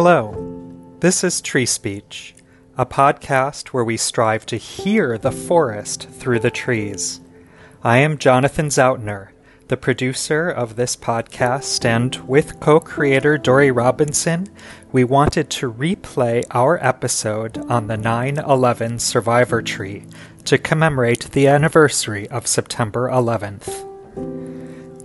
Hello, this is Tree Speech, a podcast where we strive to hear the forest through the trees. I am Jonathan Zoutner, the producer of this podcast, and with co creator Dori Robinson, we wanted to replay our episode on the 9 11 survivor tree to commemorate the anniversary of September 11th.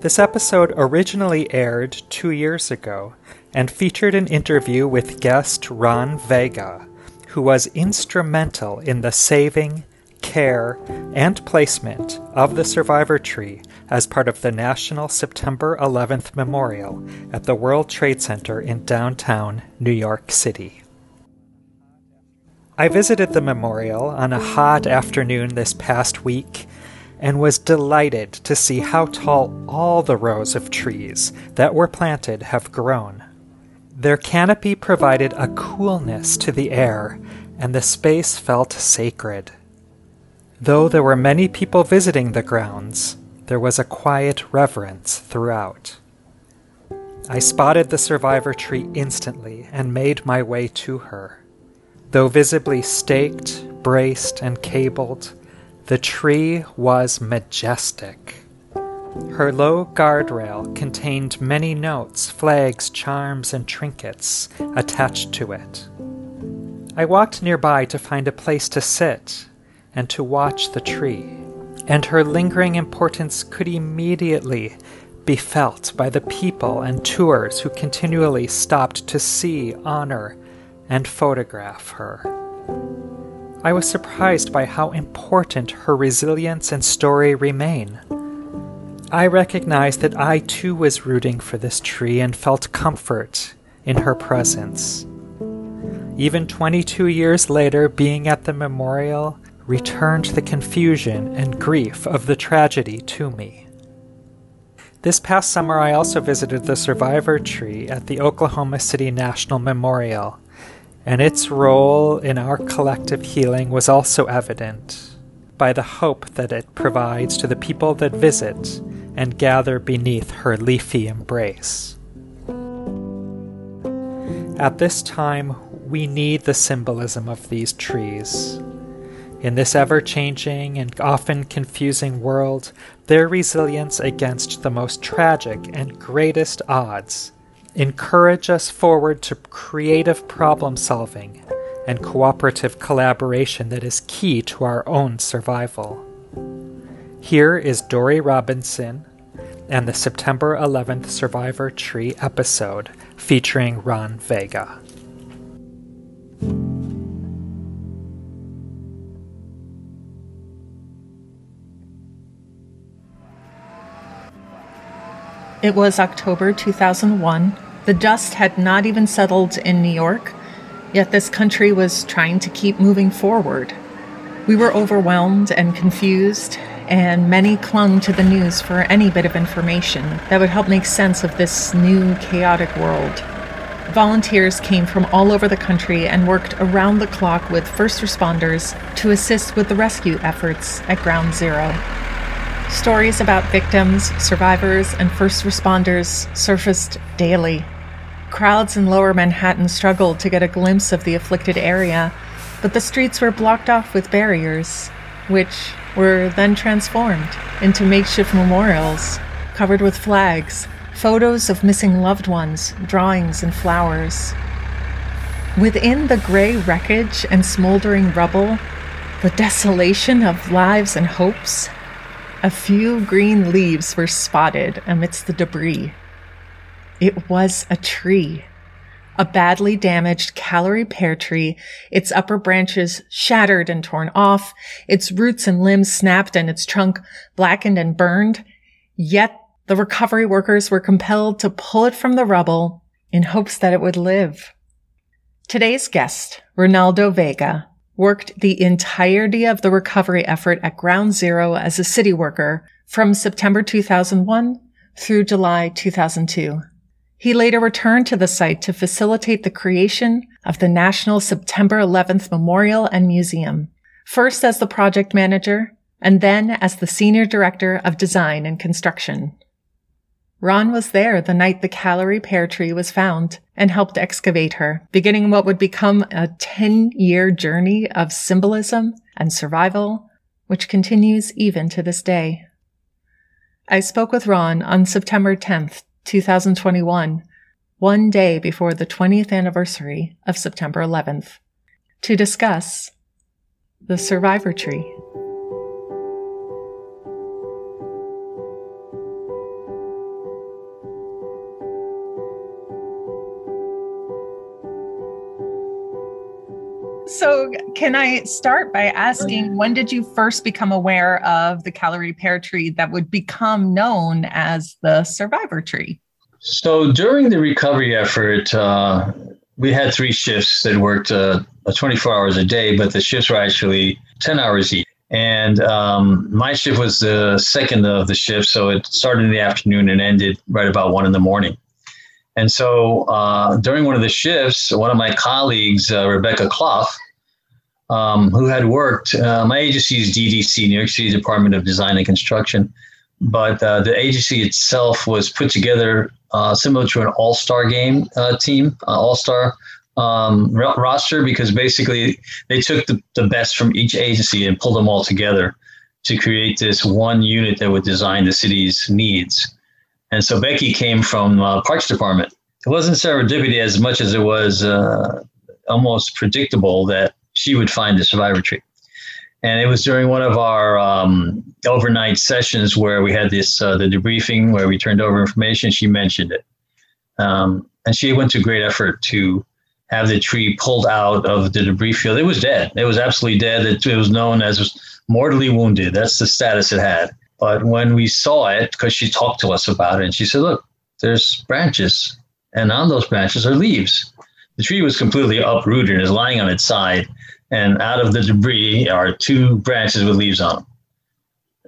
This episode originally aired two years ago and featured an interview with guest Ron Vega, who was instrumental in the saving, care, and placement of the survivor tree as part of the National September 11th Memorial at the World Trade Center in downtown New York City. I visited the memorial on a hot afternoon this past week and was delighted to see how tall all the rows of trees that were planted have grown. Their canopy provided a coolness to the air, and the space felt sacred. Though there were many people visiting the grounds, there was a quiet reverence throughout. I spotted the survivor tree instantly and made my way to her. Though visibly staked, braced, and cabled, the tree was majestic. Her low guardrail contained many notes, flags, charms, and trinkets attached to it. I walked nearby to find a place to sit and to watch the tree, and her lingering importance could immediately be felt by the people and tours who continually stopped to see, honor, and photograph her. I was surprised by how important her resilience and story remain. I recognized that I too was rooting for this tree and felt comfort in her presence. Even 22 years later, being at the memorial returned the confusion and grief of the tragedy to me. This past summer, I also visited the survivor tree at the Oklahoma City National Memorial, and its role in our collective healing was also evident by the hope that it provides to the people that visit and gather beneath her leafy embrace. At this time, we need the symbolism of these trees. In this ever changing and often confusing world, their resilience against the most tragic and greatest odds encourage us forward to creative problem solving and cooperative collaboration that is key to our own survival. Here is Dori Robinson and the September 11th Survivor Tree episode featuring Ron Vega. It was October 2001. The dust had not even settled in New York, yet this country was trying to keep moving forward. We were overwhelmed and confused, and many clung to the news for any bit of information that would help make sense of this new chaotic world. Volunteers came from all over the country and worked around the clock with first responders to assist with the rescue efforts at Ground Zero. Stories about victims, survivors, and first responders surfaced daily. Crowds in lower Manhattan struggled to get a glimpse of the afflicted area, but the streets were blocked off with barriers, which were then transformed into makeshift memorials covered with flags, photos of missing loved ones, drawings, and flowers. Within the gray wreckage and smoldering rubble, the desolation of lives and hopes, a few green leaves were spotted amidst the debris. It was a tree a badly damaged Callery pear tree, its upper branches shattered and torn off, its roots and limbs snapped and its trunk blackened and burned. Yet the recovery workers were compelled to pull it from the rubble in hopes that it would live. Today's guest, Ronaldo Vega, worked the entirety of the recovery effort at Ground Zero as a city worker from September 2001 through July 2002. He later returned to the site to facilitate the creation of the National September 11th Memorial and Museum, first as the project manager and then as the senior director of design and construction. Ron was there the night the Callery pear tree was found and helped excavate her, beginning what would become a 10 year journey of symbolism and survival, which continues even to this day. I spoke with Ron on September 10th, 2021, one day before the 20th anniversary of September 11th, to discuss the survivor tree. So, can I start by asking when did you first become aware of the Callery pear tree that would become known as the survivor tree? So, during the recovery effort, uh, we had three shifts that worked uh, 24 hours a day, but the shifts were actually 10 hours each. And um, my shift was the second of the shift, so it started in the afternoon and ended right about one in the morning. And so uh, during one of the shifts, one of my colleagues, uh, Rebecca Clough, um, who had worked, uh, my agency is DDC, New York City Department of Design and Construction, but uh, the agency itself was put together uh, similar to an all star game uh, team, all star um, roster, because basically they took the, the best from each agency and pulled them all together to create this one unit that would design the city's needs. And so Becky came from uh, Parks Department. It wasn't serendipity as much as it was uh, almost predictable that she would find the survivor tree. And it was during one of our um, overnight sessions where we had this uh, the debriefing where we turned over information. She mentioned it, um, and she went to great effort to have the tree pulled out of the debris field. It was dead. It was absolutely dead. It, it was known as mortally wounded. That's the status it had. But when we saw it, because she talked to us about it, and she said, "Look, there's branches, and on those branches are leaves." The tree was completely uprooted and is lying on its side and out of the debris are two branches with leaves on them.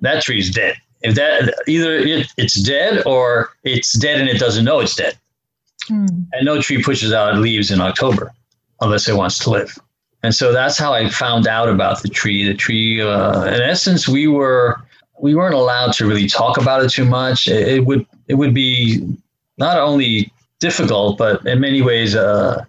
That tree is dead. If that either it, it's dead or it's dead and it doesn't know it's dead. Mm. And no tree pushes out leaves in October unless it wants to live. And so that's how I found out about the tree. The tree, uh, in essence, we were we weren't allowed to really talk about it too much. It, it would it would be not only difficult, but in many ways uh,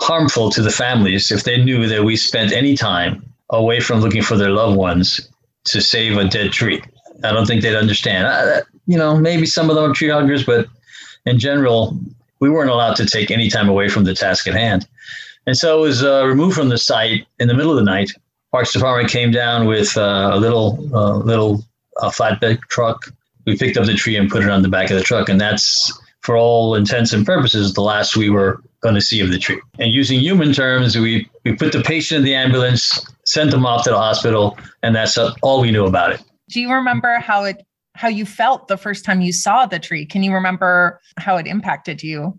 harmful to the families if they knew that we spent any time away from looking for their loved ones to save a dead tree. I don't think they'd understand. Uh, you know, maybe some of them are tree huggers, but in general, we weren't allowed to take any time away from the task at hand. And so it was uh, removed from the site in the middle of the night. Parks Department came down with uh, a little uh, little flatbed truck. We picked up the tree and put it on the back of the truck, and that's for all intents and purposes the last we were going to see of the tree. And using human terms, we, we put the patient in the ambulance, sent them off to the hospital, and that's all we knew about it. Do you remember how it how you felt the first time you saw the tree? Can you remember how it impacted you?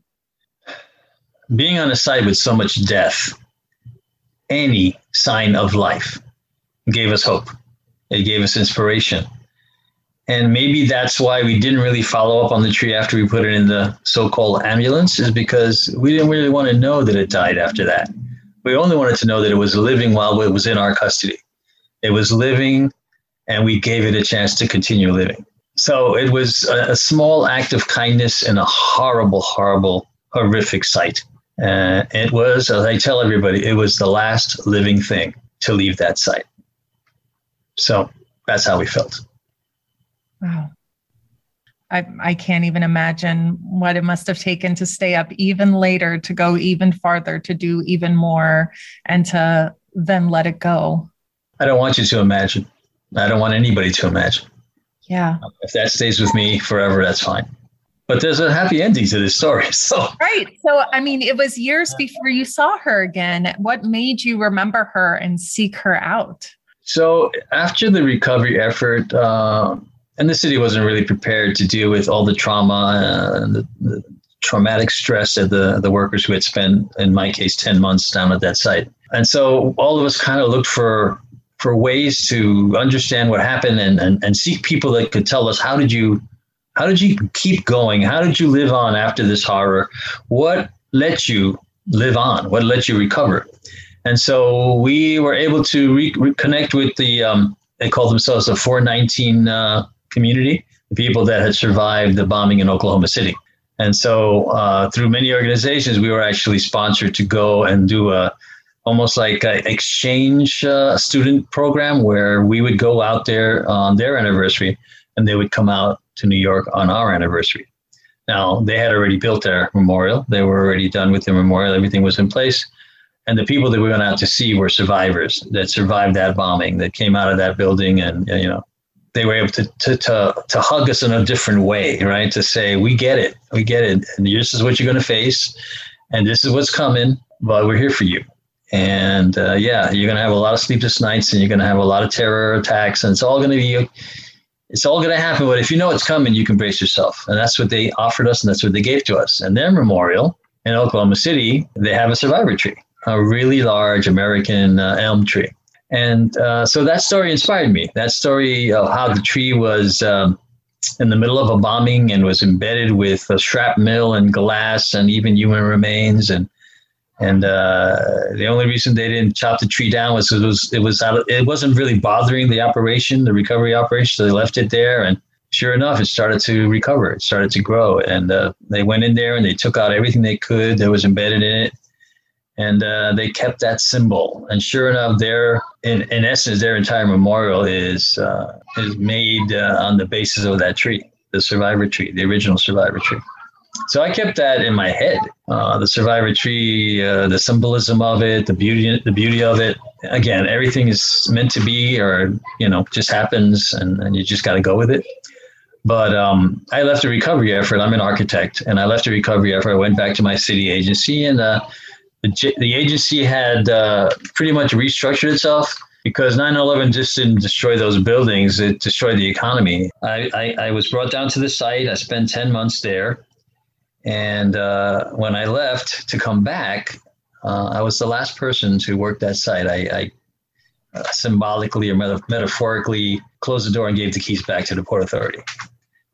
Being on a site with so much death, any sign of life gave us hope. It gave us inspiration. And maybe that's why we didn't really follow up on the tree after we put it in the so called ambulance, is because we didn't really want to know that it died after that. We only wanted to know that it was living while it was in our custody. It was living, and we gave it a chance to continue living. So it was a, a small act of kindness in a horrible, horrible, horrific sight. Uh, it was, as I tell everybody, it was the last living thing to leave that site. So that's how we felt. Wow. I, I can't even imagine what it must have taken to stay up even later, to go even farther, to do even more, and to then let it go. I don't want you to imagine. I don't want anybody to imagine. Yeah. If that stays with me forever, that's fine. But there's a happy ending to this story. So Right. So I mean, it was years before you saw her again. What made you remember her and seek her out? So after the recovery effort, uh, and the city wasn't really prepared to deal with all the trauma and the, the traumatic stress of the, the workers who had spent, in my case, 10 months down at that site. And so all of us kind of looked for for ways to understand what happened and, and, and seek people that could tell us how did you how did you keep going? How did you live on after this horror? What let you live on? What let you recover? And so we were able to re- reconnect with the um, they call themselves the 419 uh, community, the people that had survived the bombing in Oklahoma City. And so, uh, through many organizations, we were actually sponsored to go and do a almost like an exchange uh, student program where we would go out there on their anniversary and they would come out to New York on our anniversary. Now, they had already built their memorial, they were already done with the memorial, everything was in place. And the people that we went out to see were survivors that survived that bombing, that came out of that building and, you know, they were able to, to, to, to hug us in a different way, right? To say, we get it, we get it. And this is what you're going to face. And this is what's coming, but we're here for you. And uh, yeah, you're going to have a lot of sleepless nights and you're going to have a lot of terror attacks. And it's all going to be, it's all going to happen. But if you know it's coming, you can brace yourself. And that's what they offered us and that's what they gave to us. And their memorial in Oklahoma City, they have a survivor tree, a really large American uh, elm tree. And uh, so that story inspired me. That story of how the tree was um, in the middle of a bombing and was embedded with shrapnel and glass and even human remains. And and uh, the only reason they didn't chop the tree down was it was it was out of, it wasn't really bothering the operation, the recovery operation. So they left it there, and sure enough, it started to recover. It started to grow, and uh, they went in there and they took out everything they could that was embedded in it and uh, they kept that symbol. And sure enough, their in, in essence, their entire memorial is uh, is made uh, on the basis of that tree, the survivor tree, the original survivor tree. So I kept that in my head. Uh, the survivor tree, uh, the symbolism of it, the beauty, the beauty of it. Again, everything is meant to be, or you know, just happens, and, and you just got to go with it. But um, I left a recovery effort. I'm an architect, and I left a recovery effort. I went back to my city agency, and uh, the, the agency had uh, pretty much restructured itself because 9-11 just didn't destroy those buildings. It destroyed the economy. I, I, I was brought down to the site. I spent 10 months there. And uh, when i left to come back uh, i was the last person to work that site. I, I uh, symbolically or meta- metaphorically closed the door and gave the keys back to the port authority.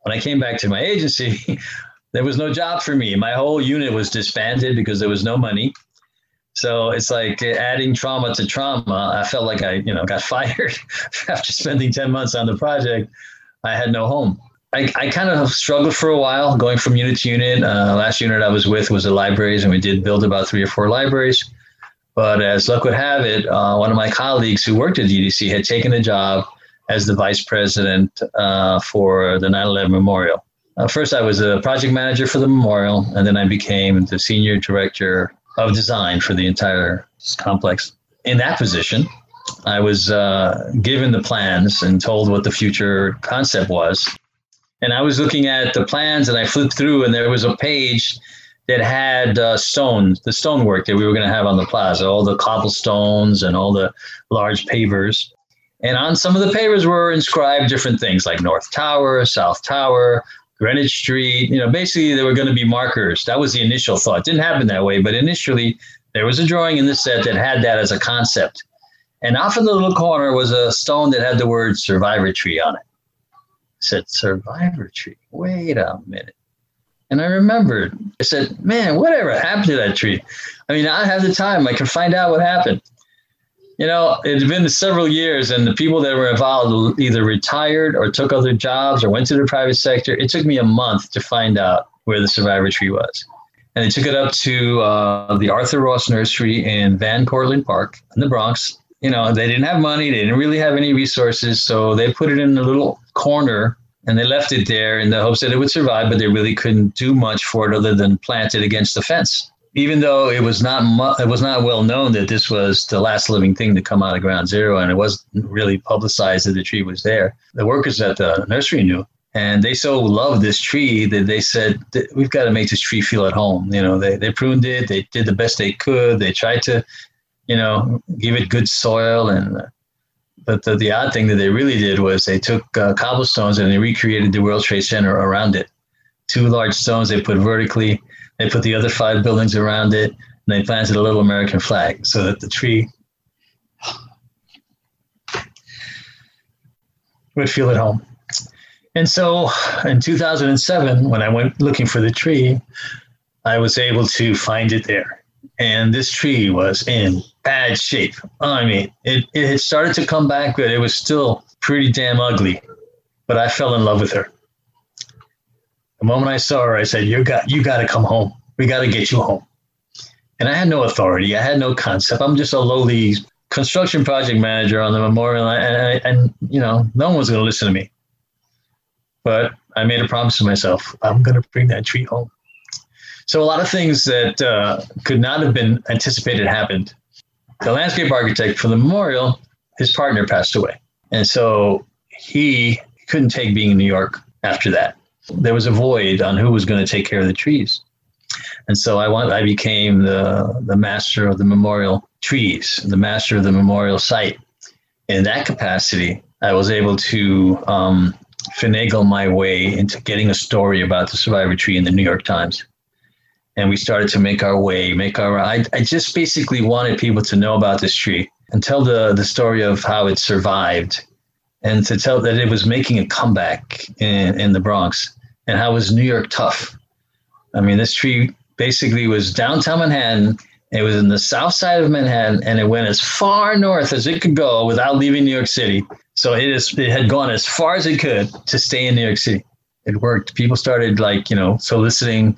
When i came back to my agency there was no job for me. My whole unit was disbanded because there was no money so it's like adding trauma to trauma. I felt like I, you know, got fired after spending 10 months on the project. I had no home. I, I kind of struggled for a while going from unit to unit. Uh, last unit I was with was the libraries, and we did build about three or four libraries. But as luck would have it, uh, one of my colleagues who worked at DDC had taken a job as the vice president uh, for the 9 11 memorial. Uh, first, I was a project manager for the memorial, and then I became the senior director of design for the entire complex. In that position, I was uh, given the plans and told what the future concept was. And I was looking at the plans and I flipped through, and there was a page that had uh, stone, the stonework that we were going to have on the plaza, all the cobblestones and all the large pavers. And on some of the pavers were inscribed different things like North Tower, South Tower, Greenwich Street. You know, basically there were going to be markers. That was the initial thought. Didn't happen that way, but initially there was a drawing in the set that had that as a concept. And off in the little corner was a stone that had the word survivor tree on it. I said, survivor tree. Wait a minute. And I remembered, I said, man, whatever happened to that tree? I mean, I have the time. I can find out what happened you know, it's been several years, and the people that were involved either retired or took other jobs or went to the private sector. It took me a month to find out where the survivor tree was. And they took it up to uh, the Arthur Ross Nursery in Van Cortlandt Park in the Bronx. You know, they didn't have money, they didn't really have any resources, so they put it in a little corner and they left it there in the hopes that it would survive, but they really couldn't do much for it other than plant it against the fence even though it was not mu- it was not well known that this was the last living thing to come out of ground zero and it wasn't really publicized that the tree was there. The workers at the nursery knew and they so loved this tree that they said we've got to make this tree feel at home. You know they, they pruned it they did the best they could they tried to you know give it good soil and but the, the odd thing that they really did was they took uh, cobblestones and they recreated the world trade center around it. Two large stones they put vertically they put the other five buildings around it, and they planted a little American flag so that the tree would feel at home. And so in 2007, when I went looking for the tree, I was able to find it there. And this tree was in bad shape. I mean, it, it had started to come back, but it was still pretty damn ugly. But I fell in love with her. The moment I saw her, I said, "You got, you got to come home. We got to get you home." And I had no authority. I had no concept. I'm just a lowly construction project manager on the memorial, and, and, you know, no one was going to listen to me. But I made a promise to myself: I'm going to bring that tree home. So a lot of things that uh, could not have been anticipated happened. The landscape architect for the memorial, his partner passed away, and so he couldn't take being in New York after that. There was a void on who was going to take care of the trees. And so I want, I became the, the master of the memorial trees, the master of the memorial site. In that capacity, I was able to um, finagle my way into getting a story about the survivor tree in the New York Times. And we started to make our way, make our. I, I just basically wanted people to know about this tree and tell the, the story of how it survived and to tell that it was making a comeback in, in the Bronx and how was New York tough. I mean, this tree basically was downtown Manhattan. It was in the south side of Manhattan, and it went as far north as it could go without leaving New York City. So it is it had gone as far as it could to stay in New York City. It worked. People started like you know soliciting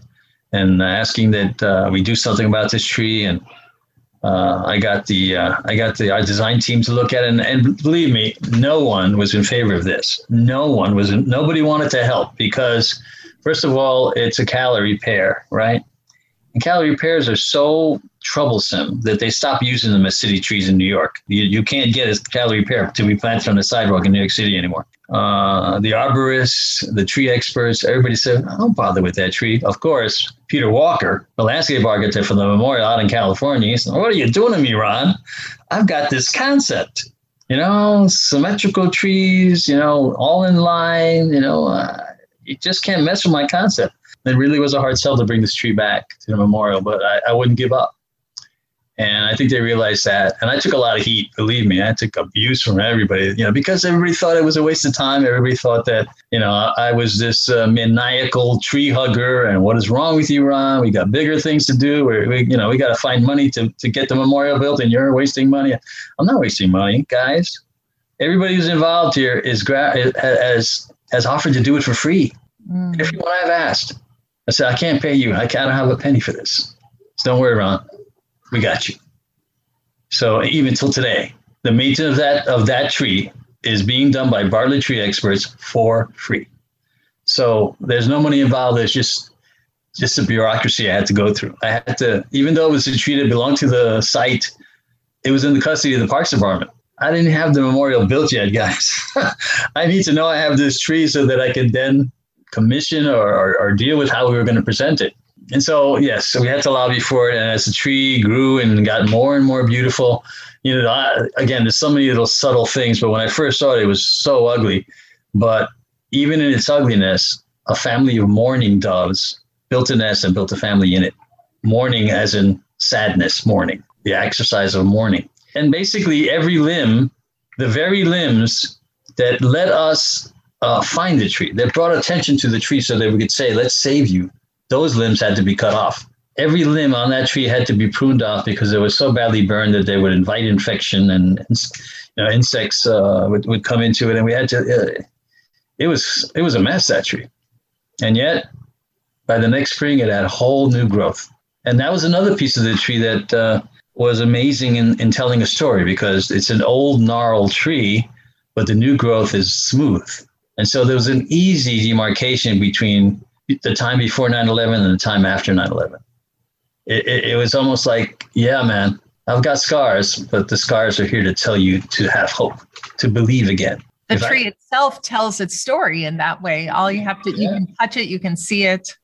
and asking that uh, we do something about this tree, and uh, I got the uh, I got the design team to look at it, and, and, believe me, no one was in favor of this. No one was. In, nobody wanted to help because, first of all, it's a Callery pear, right? And Callery pears are so troublesome that they stopped using them as city trees in New York. You, you can't get a Callery pear to be planted on the sidewalk in New York City anymore. Uh, the arborists, the tree experts, everybody said, don't bother with that tree. Of course, Peter Walker, the landscape architect for the memorial out in California, he said, What are you doing to me, Ron? I've got this concept, you know, symmetrical trees, you know, all in line, you know, uh, you just can't mess with my concept it really was a hard sell to bring this tree back to the memorial, but I, I wouldn't give up. And I think they realized that. And I took a lot of heat, believe me. I took abuse from everybody, you know, because everybody thought it was a waste of time. Everybody thought that, you know, I was this uh, maniacal tree hugger. And what is wrong with you, Ron? We got bigger things to do. We're, we, you know, we got to find money to, to get the memorial built, and you're wasting money. I'm not wasting money, guys. Everybody who's involved here is gra- has has offered to do it for free. Mm. Everyone I've asked. I said, I can't pay you. I don't have a penny for this. So don't worry, Ron. We got you. So even till today, the maintenance of that of that tree is being done by Bartlett Tree Experts for free. So there's no money involved. There's just just a bureaucracy I had to go through. I had to, even though it was a tree that belonged to the site, it was in the custody of the Parks Department. I didn't have the memorial built yet, guys. I need to know I have this tree so that I can then commission or, or, or deal with how we were going to present it. And so, yes, so we had to lobby for it. And as the tree grew and got more and more beautiful, you know, I, again, there's so many little subtle things. But when I first saw it, it was so ugly. But even in its ugliness, a family of mourning doves built a nest and built a family in it. Mourning, as in sadness, mourning, the exercise of mourning. And basically, every limb, the very limbs that let us uh, find the tree, that brought attention to the tree so that we could say, let's save you. Those limbs had to be cut off. Every limb on that tree had to be pruned off because it was so badly burned that they would invite infection and you know, insects uh, would, would come into it. And we had to, uh, it was, it was a mess, that tree. And yet, by the next spring, it had whole new growth. And that was another piece of the tree that uh, was amazing in, in telling a story because it's an old gnarled tree, but the new growth is smooth. And so there was an easy demarcation between the time before 9 11 and the time after 9 11. It, it, it, was almost like, yeah, man, I've got scars, but the scars are here to tell you to have hope, to believe again. The if tree I, itself tells its story in that way. All you have to, yeah. you can touch it, you can see it.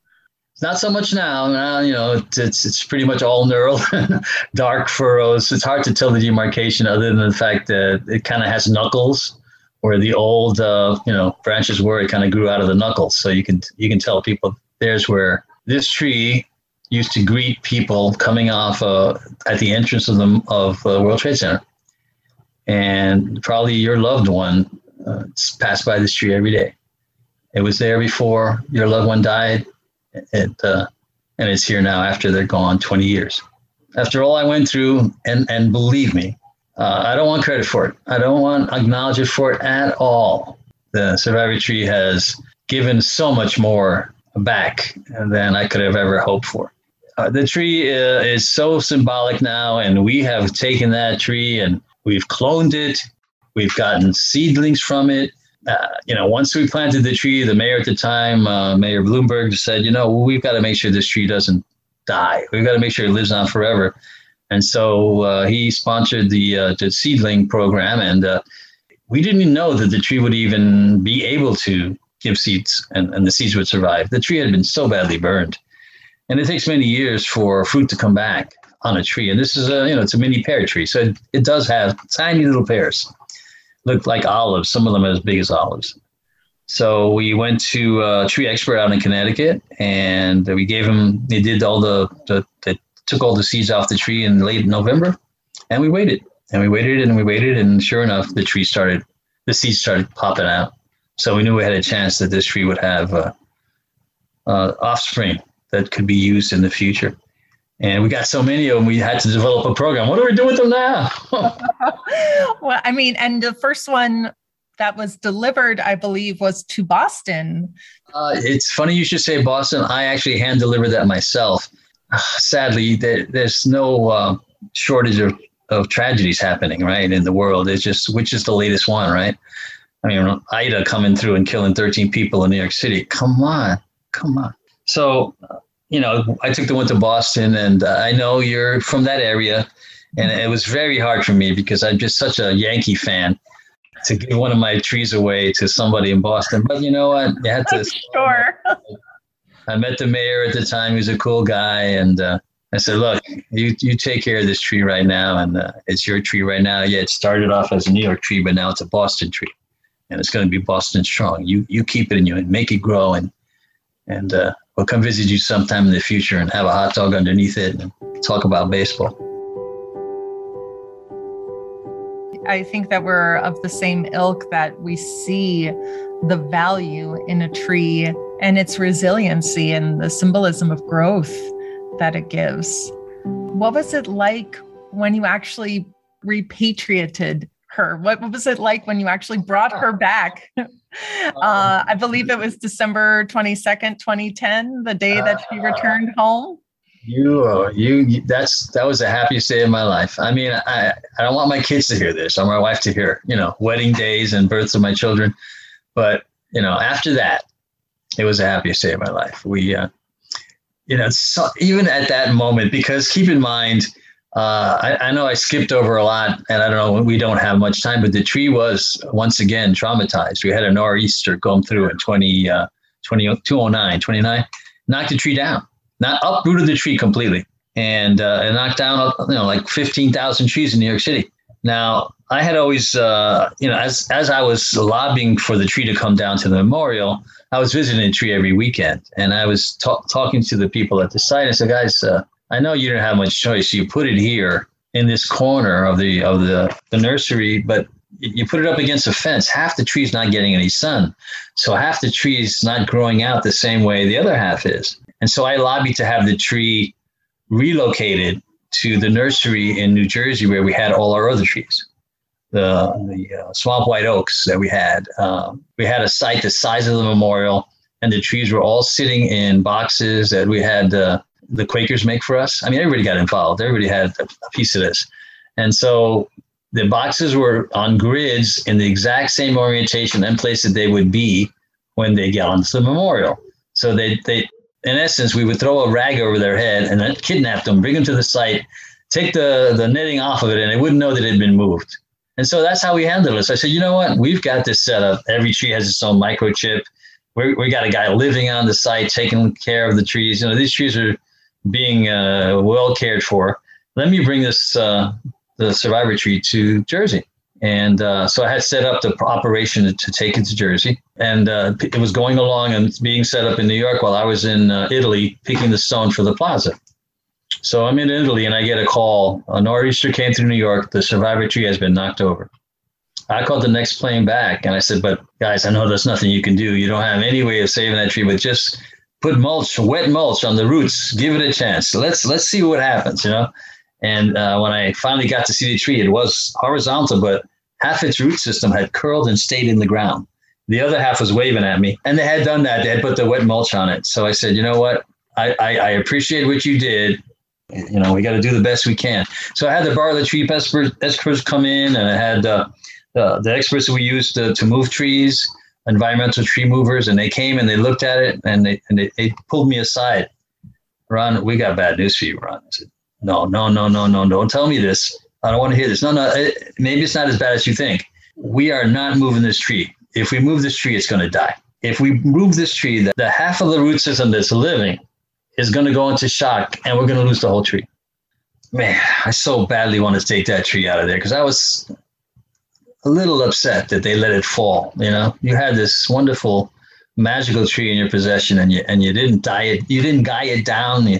Not so much now. Now, you know, it's, it's, it's pretty much all knurled, dark furrows. It's hard to tell the demarcation other than the fact that it kind of has knuckles where the old uh, you know branches were, it kind of grew out of the knuckles. So you can you can tell people there's where this tree used to greet people coming off uh, at the entrance of the of uh, World Trade Center, and probably your loved one uh, passed by this tree every day. It was there before your loved one died, it, uh, and it's here now after they're gone 20 years. After all I went through, and and believe me, uh, I don't want credit for it. I don't want acknowledgement for it at all. The Survivor Tree has given so much more back than I could have ever hoped for. Uh, the tree uh, is so symbolic now, and we have taken that tree and we've cloned it. We've gotten seedlings from it. Uh, you know, once we planted the tree, the mayor at the time, uh, Mayor Bloomberg, said, you know, we've got to make sure this tree doesn't die. We've got to make sure it lives on forever. And so uh, he sponsored the uh, the seedling program, and we didn't know that the tree would even be able to give seeds and, and the seeds would survive. The tree had been so badly burned. And it takes many years for fruit to come back on a tree. And this is a, you know, it's a mini pear tree. So it, it does have tiny little pears, look like olives, some of them as big as olives. So we went to a tree expert out in Connecticut and we gave him, they did all the, the, they took all the seeds off the tree in late November and we waited and we waited and we waited. And sure enough, the tree started, the seeds started popping out. So we knew we had a chance that this tree would have uh, uh, offspring that could be used in the future. And we got so many of them, we had to develop a program. What do we do with them now? well, I mean, and the first one that was delivered, I believe, was to Boston. Uh, it's funny you should say Boston. I actually hand delivered that myself. Sadly, there, there's no uh, shortage of, of tragedies happening, right, in the world. It's just which is the latest one, right? I mean, Ida coming through and killing 13 people in New York City. Come on, come on. So, you know, I took the one to Boston, and uh, I know you're from that area, and it was very hard for me because I'm just such a Yankee fan to give one of my trees away to somebody in Boston. But you know what? You had to. sure. I met the mayor at the time. He was a cool guy, and uh, I said, "Look, you you take care of this tree right now, and uh, it's your tree right now. Yeah, it started off as a New York tree, but now it's a Boston tree." and it's going to be Boston strong. You you keep it in you and make it grow, and and uh, we'll come visit you sometime in the future and have a hot dog underneath it and talk about baseball. I think that we're of the same ilk that we see the value in a tree and its resiliency and the symbolism of growth that it gives. What was it like when you actually repatriated her? What, was it like when you actually brought her back? Uh, I believe it was December 22nd, 2010, the day that she uh, returned home. You, uh, you, that's, that was the happiest day of my life. I mean, I, I don't want my kids to hear this or my wife to hear, you know, wedding days and births of my children. But, you know, after that, it was the happiest day of my life. We, uh, you know, so even at that moment, because keep in mind, uh, I, I, know I skipped over a lot, and I don't know, we don't have much time, but the tree was once again traumatized. We had a nor'easter going through in 20, uh, 20, 209, 29, knocked the tree down, not uprooted the tree completely, and, uh, knocked down, you know, like 15,000 trees in New York City. Now, I had always, uh, you know, as, as I was lobbying for the tree to come down to the memorial, I was visiting the tree every weekend, and I was ta- talking to the people at the site. I said, guys, uh, I know you don't have much choice. You put it here in this corner of the of the, the nursery, but you put it up against a fence. Half the tree's not getting any sun, so half the tree's not growing out the same way the other half is. And so I lobbied to have the tree relocated to the nursery in New Jersey where we had all our other trees. The, the uh, swamp white oaks that we had. Um, we had a site the size of the memorial, and the trees were all sitting in boxes that we had uh, the Quakers make for us. I mean, everybody got involved. Everybody had a piece of this. And so the boxes were on grids in the exact same orientation and place that they would be when they get onto the memorial. So they, they, in essence, we would throw a rag over their head and then kidnap them, bring them to the site, take the, the netting off of it, and they wouldn't know that it had been moved. And so that's how we handled it. So I said, you know what? We've got this set up. Every tree has its own microchip. We, we got a guy living on the site, taking care of the trees. You know, these trees are being uh, well cared for. Let me bring this uh, the survivor tree to Jersey. And uh, so I had set up the operation to take it to Jersey, and uh, it was going along and being set up in New York while I was in uh, Italy picking the stone for the plaza. So I'm in Italy and I get a call. A nor'easter came through New York. The survivor tree has been knocked over. I called the next plane back and I said, "But guys, I know there's nothing you can do. You don't have any way of saving that tree, but just put mulch, wet mulch on the roots. Give it a chance. Let's let's see what happens, you know. And uh, when I finally got to see the tree, it was horizontal, but half its root system had curled and stayed in the ground. The other half was waving at me. And they had done that. They had put the wet mulch on it. So I said, you know what? I, I, I appreciate what you did. You know, we got to do the best we can. So I had the Bartlett tree experts come in and I had uh, the, the experts that we used to, to move trees, environmental tree movers, and they came and they looked at it and they, and they, they pulled me aside. Ron, we got bad news for you, Ron. I said, no, no, no, no, no, don't tell me this. I don't want to hear this. No, no, it, maybe it's not as bad as you think. We are not moving this tree. If we move this tree, it's going to die. If we move this tree, the, the half of the root system that's living is going to go into shock and we're going to lose the whole tree. Man, I so badly want to take that tree out of there because I was a little upset that they let it fall. You know, you had this wonderful magical tree in your possession and you and you didn't die it, you didn't guy it down. You,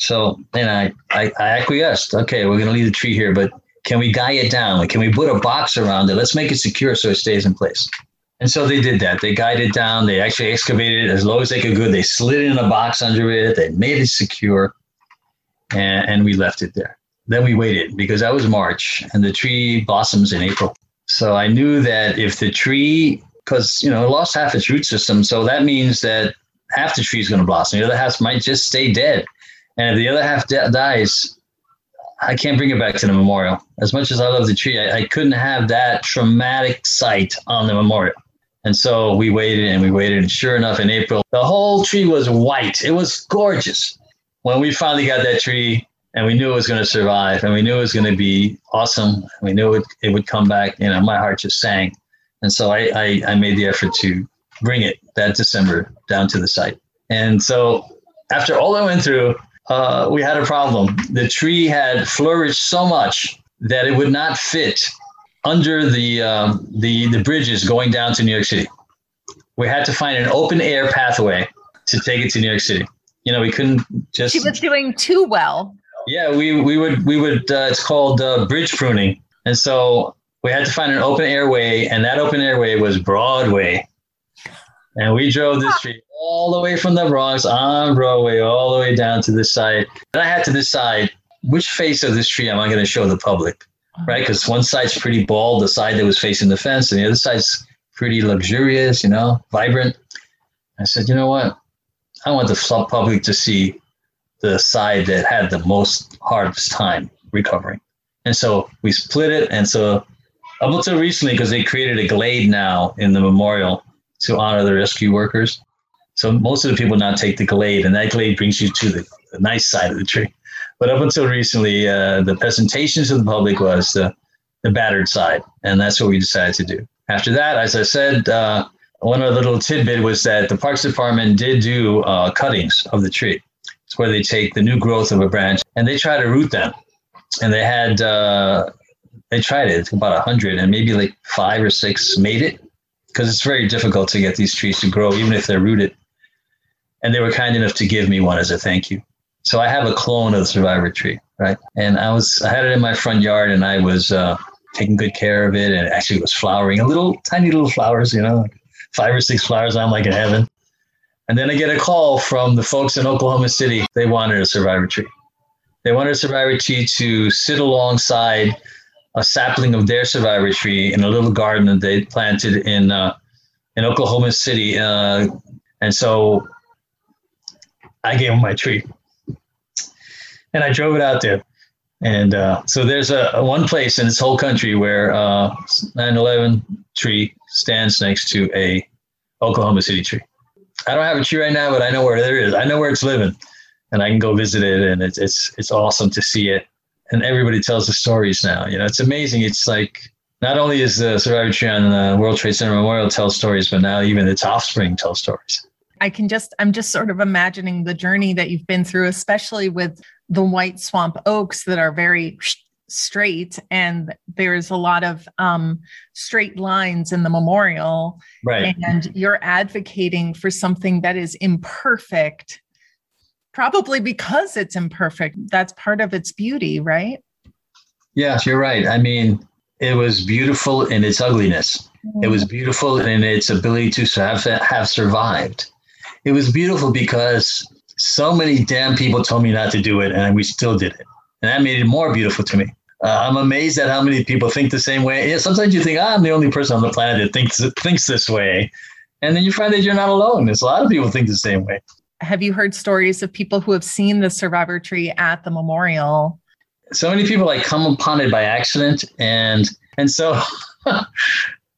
so and I, I, I acquiesced. Okay, we're gonna leave the tree here, but can we guy it down? Can we put a box around it? Let's make it secure so it stays in place. And so they did that. They guided it down. They actually excavated it as low as they could go. They slid in a box under it. They made it secure, and, and we left it there. Then we waited because that was March, and the tree blossoms in April. So I knew that if the tree, because you know, it lost half its root system, so that means that half the tree is going to blossom. The other half might just stay dead, and if the other half dies, I can't bring it back to the memorial. As much as I love the tree, I, I couldn't have that traumatic sight on the memorial. And so we waited and we waited. And sure enough, in April, the whole tree was white. It was gorgeous. When we finally got that tree and we knew it was going to survive and we knew it was going to be awesome, we knew it, it would come back, you know, my heart just sang. And so I, I, I made the effort to bring it that December down to the site. And so after all I went through, uh, we had a problem. The tree had flourished so much that it would not fit under the um, the the bridges going down to New York City. We had to find an open air pathway to take it to New York City. You know, we couldn't just. She was doing too well. Yeah, we we would we would. Uh, it's called uh, bridge pruning, and so we had to find an open airway, and that open airway was Broadway. And we drove this tree all the way from the Bronx on Broadway all the way down to the site. And I had to decide which face of this tree am I going to show the public, right? Because one side's pretty bald, the side that was facing the fence, and the other side's pretty luxurious, you know, vibrant. I said, you know what? I want the public to see the side that had the most hardest time recovering. And so we split it. And so up until recently, because they created a glade now in the memorial to honor the rescue workers. So most of the people now take the glade, and that glade brings you to the, the nice side of the tree. But up until recently, uh, the presentation to the public was the, the battered side, and that's what we decided to do. After that, as I said, uh, one other little tidbit was that the Parks Department did do uh, cuttings of the tree. It's where they take the new growth of a branch and they try to root them. And they had, uh, they tried it, about a 100, and maybe like five or six made it because it's very difficult to get these trees to grow, even if they're rooted. And they were kind enough to give me one as a thank you. So I have a clone of the survivor tree, right? And I was I had it in my front yard, and I was uh, taking good care of it, and it actually was flowering, a little tiny little flowers, you know, five or six flowers. I'm like in heaven. And then I get a call from the folks in Oklahoma City. They wanted a survivor tree. They wanted a survivor tree to sit alongside a sapling of their survivor tree in a little garden that they planted in uh, in Oklahoma City. Uh, and so I gave him my tree, and I drove it out there. And uh, so there's a, a, one place in this whole country where uh, 9/11 tree stands next to a Oklahoma City tree. I don't have a tree right now, but I know where there is. I know where it's living, and I can go visit it, and it's it's it's awesome to see it and everybody tells the stories now. You know, it's amazing. It's like not only is the survivor tree on the World Trade Center Memorial tell stories, but now even its offspring tell stories. I can just, I'm just sort of imagining the journey that you've been through, especially with the white swamp oaks that are very straight and there's a lot of um, straight lines in the memorial. Right. And you're advocating for something that is imperfect probably because it's imperfect. That's part of its beauty, right? Yes, you're right. I mean, it was beautiful in its ugliness. Mm-hmm. It was beautiful in its ability to have, have survived. It was beautiful because so many damn people told me not to do it, and we still did it. And that made it more beautiful to me. Uh, I'm amazed at how many people think the same way. Yeah, sometimes you think ah, I'm the only person on the planet that thinks thinks this way, and then you find that you're not alone. There's a lot of people think the same way. Have you heard stories of people who have seen the survivor tree at the memorial? So many people like come upon it by accident, and and so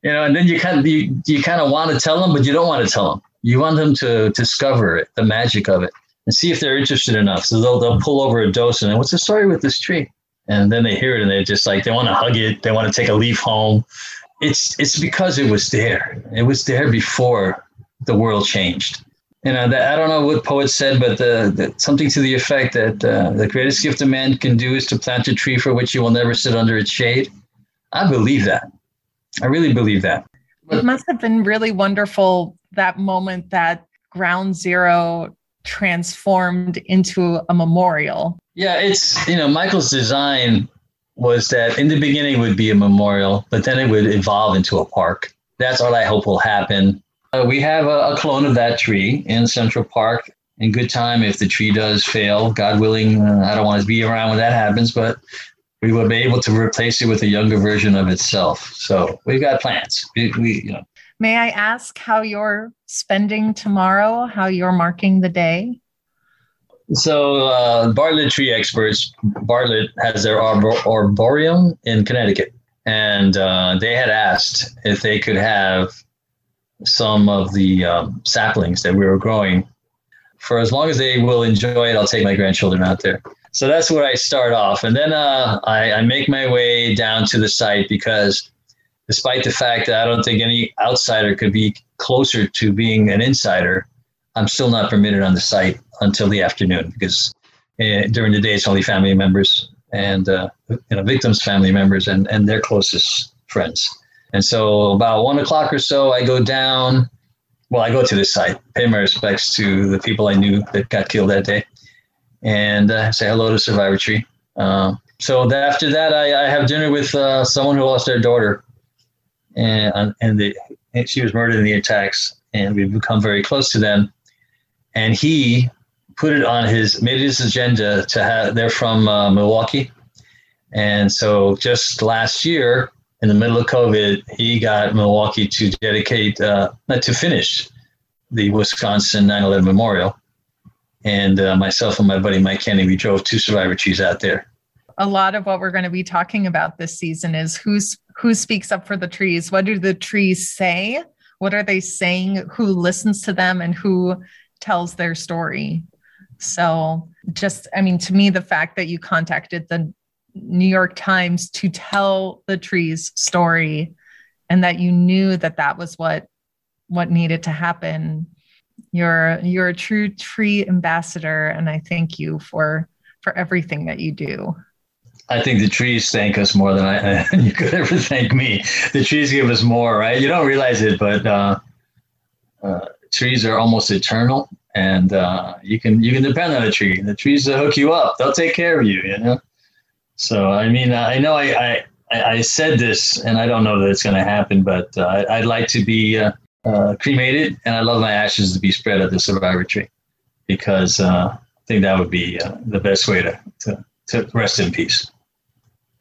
you know, and then you kind of you, you kind of want to tell them, but you don't want to tell them. You want them to, discover it, the magic of it, and see if they're interested enough. So they'll they'll pull over a dose and what's the story with this tree? And then they hear it and they're just like they want to hug it, they want to take a leaf home. It's it's because it was there. It was there before the world changed. You know, that, I don't know what poet said, but the, the, something to the effect that uh, the greatest gift a man can do is to plant a tree for which he will never sit under its shade. I believe that. I really believe that. It must have been really wonderful that moment that Ground Zero transformed into a memorial. Yeah, it's, you know, Michael's design was that in the beginning would be a memorial, but then it would evolve into a park. That's what I hope will happen. Uh, we have a, a, clone of that tree in Central Park. In good time, if the tree does fail, God willing, uh, I don't want to be around when that happens, but we will be able to replace it with a younger version of itself. So we've got plans. We, we you know. May I ask how you're spending tomorrow? How you're marking the day? So uh, Bartlett Tree Experts, Bartlett has their arbor- arboreum in Connecticut, and uh, they had asked if they could have some of the um, saplings that we were growing. For as long as they will enjoy it, I'll take my grandchildren out there so that's where I start off, and then uh, I, I make my way down to the site because, despite the fact that I don't think any outsider could be closer to being an insider, I'm still not permitted on the site until the afternoon because uh, during the day it's only family members and uh, you know victims' family members and and their closest friends. And so about one o'clock or so, I go down. Well, I go to the site, pay my respects to the people I knew that got killed that day and uh, say hello to Survivor Tree. Um, so after that, I, I have dinner with uh, someone who lost their daughter, and and, the, she was murdered in the attacks, and we've become very close to them. And he put it on his made his agenda to have. They're from uh, Milwaukee, and so just last year, in the middle of COVID, he got Milwaukee to dedicate, uh, to finish the Wisconsin 9/11 Memorial and uh, myself and my buddy Mike Kenny, we drove two Survivor Trees out there. A lot of what we're going to be talking about this season is who's who speaks up for the trees. What do the trees say? What are they saying? Who listens to them and who tells their story? So, just I mean, to me, the fact that you contacted the New York Times to tell the trees story, and that you knew that that was what what needed to happen you're you're a true tree ambassador, and I thank you for for everything that you do. I think the trees thank us more than I you could ever thank me. The trees give us more, right? You don't realize it, but uh, uh, trees are almost eternal, and uh, you can you can depend on a tree. The trees will hook you up; they'll take care of you. You know. So I mean, I know I I, I said this, and I don't know that it's going to happen, but uh, I'd like to be uh, uh, cremated, and I love my ashes to be spread at the survivor tree because uh, I think that would be uh, the best way to, to, to rest in peace.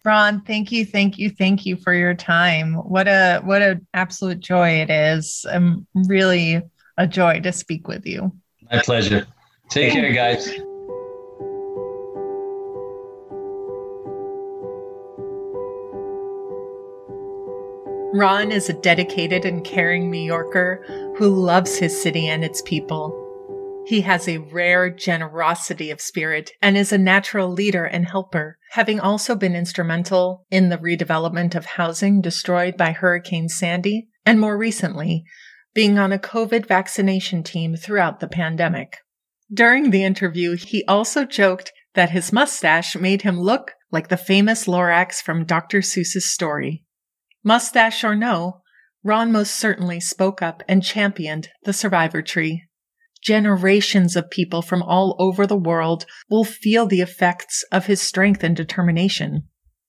Ron, thank you, thank you, thank you for your time. What a what an absolute joy it is. I'm really a joy to speak with you. My pleasure. Take care, guys. Ron is a dedicated and caring New Yorker who loves his city and its people. He has a rare generosity of spirit and is a natural leader and helper, having also been instrumental in the redevelopment of housing destroyed by Hurricane Sandy, and more recently, being on a COVID vaccination team throughout the pandemic. During the interview, he also joked that his mustache made him look like the famous Lorax from Dr. Seuss's story. Mustache or no, Ron most certainly spoke up and championed the survivor tree. Generations of people from all over the world will feel the effects of his strength and determination.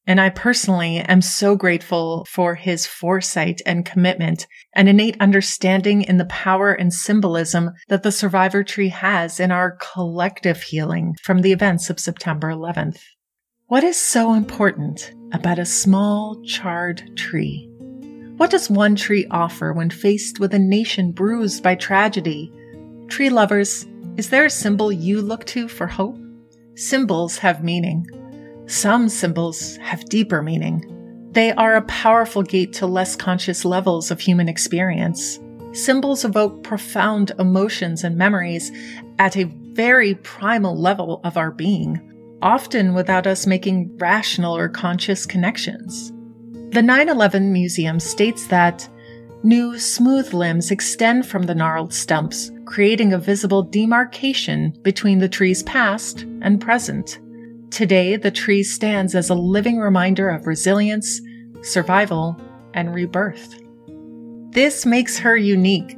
And I personally am so grateful for his foresight and commitment and innate understanding in the power and symbolism that the survivor tree has in our collective healing from the events of September 11th. What is so important about a small, charred tree? What does one tree offer when faced with a nation bruised by tragedy? Tree lovers, is there a symbol you look to for hope? Symbols have meaning. Some symbols have deeper meaning. They are a powerful gate to less conscious levels of human experience. Symbols evoke profound emotions and memories at a very primal level of our being often without us making rational or conscious connections. The 9 11 Museum states that new smooth limbs extend from the gnarled stumps, creating a visible demarcation between the tree's past and present. Today, the tree stands as a living reminder of resilience, survival, and rebirth. This makes her unique,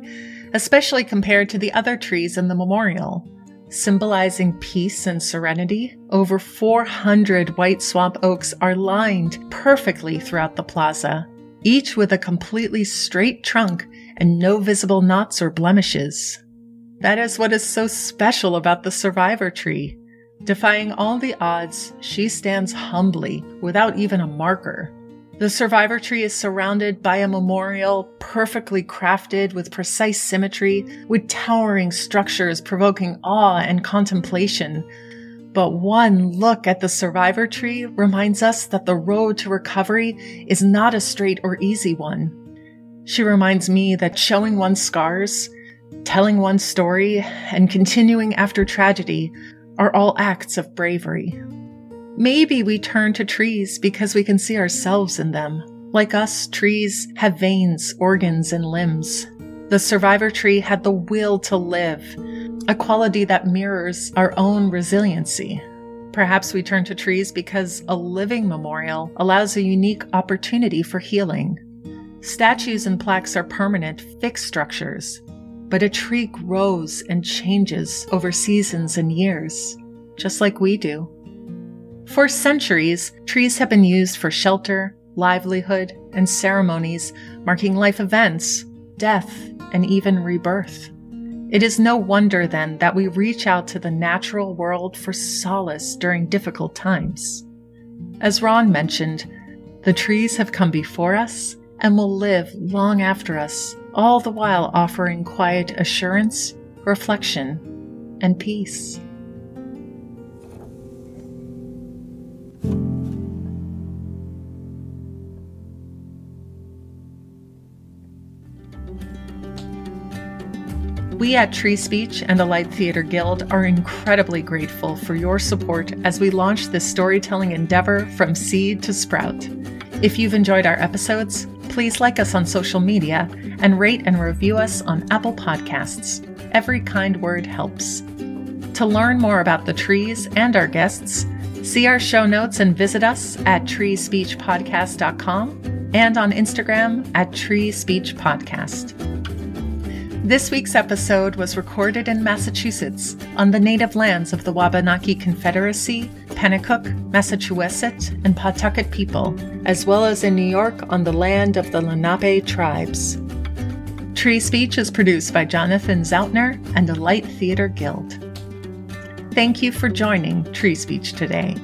especially compared to the other trees in the memorial symbolizing peace and serenity. Over 400 white swamp oaks are lined perfectly throughout the plaza, each with a completely straight trunk and no visible knots or blemishes. That is what is so special about the survivor tree. Defying all the odds, she stands humbly without even a marker. The survivor tree is surrounded by a memorial perfectly crafted with precise symmetry, with towering structures provoking awe and contemplation. But one look at the survivor tree reminds us that the road to recovery is not a straight or easy one. She reminds me that showing one's scars, telling one's story, and continuing after tragedy are all acts of bravery. Maybe we turn to trees because we can see ourselves in them. Like us, trees have veins, organs, and limbs. The survivor tree had the will to live, a quality that mirrors our own resiliency. Perhaps we turn to trees because a living memorial allows a unique opportunity for healing. Statues and plaques are permanent, fixed structures, but a tree grows and changes over seasons and years, just like we do. For centuries, trees have been used for shelter, livelihood, and ceremonies marking life events, death, and even rebirth. It is no wonder then that we reach out to the natural world for solace during difficult times. As Ron mentioned, the trees have come before us and will live long after us, all the while offering quiet assurance, reflection, and peace. We at Tree Speech and the Light Theater Guild are incredibly grateful for your support as we launch this storytelling endeavor from seed to sprout. If you've enjoyed our episodes, please like us on social media and rate and review us on Apple Podcasts. Every kind word helps. To learn more about the trees and our guests, see our show notes and visit us at treespeechpodcast.com and on Instagram at treespeechpodcast. Podcast. This week's episode was recorded in Massachusetts on the native lands of the Wabanaki Confederacy, Pennacook, Massachusetts, and Pawtucket people, as well as in New York on the land of the Lenape tribes. Tree Speech is produced by Jonathan Zautner and the Light Theater Guild. Thank you for joining Tree Speech today.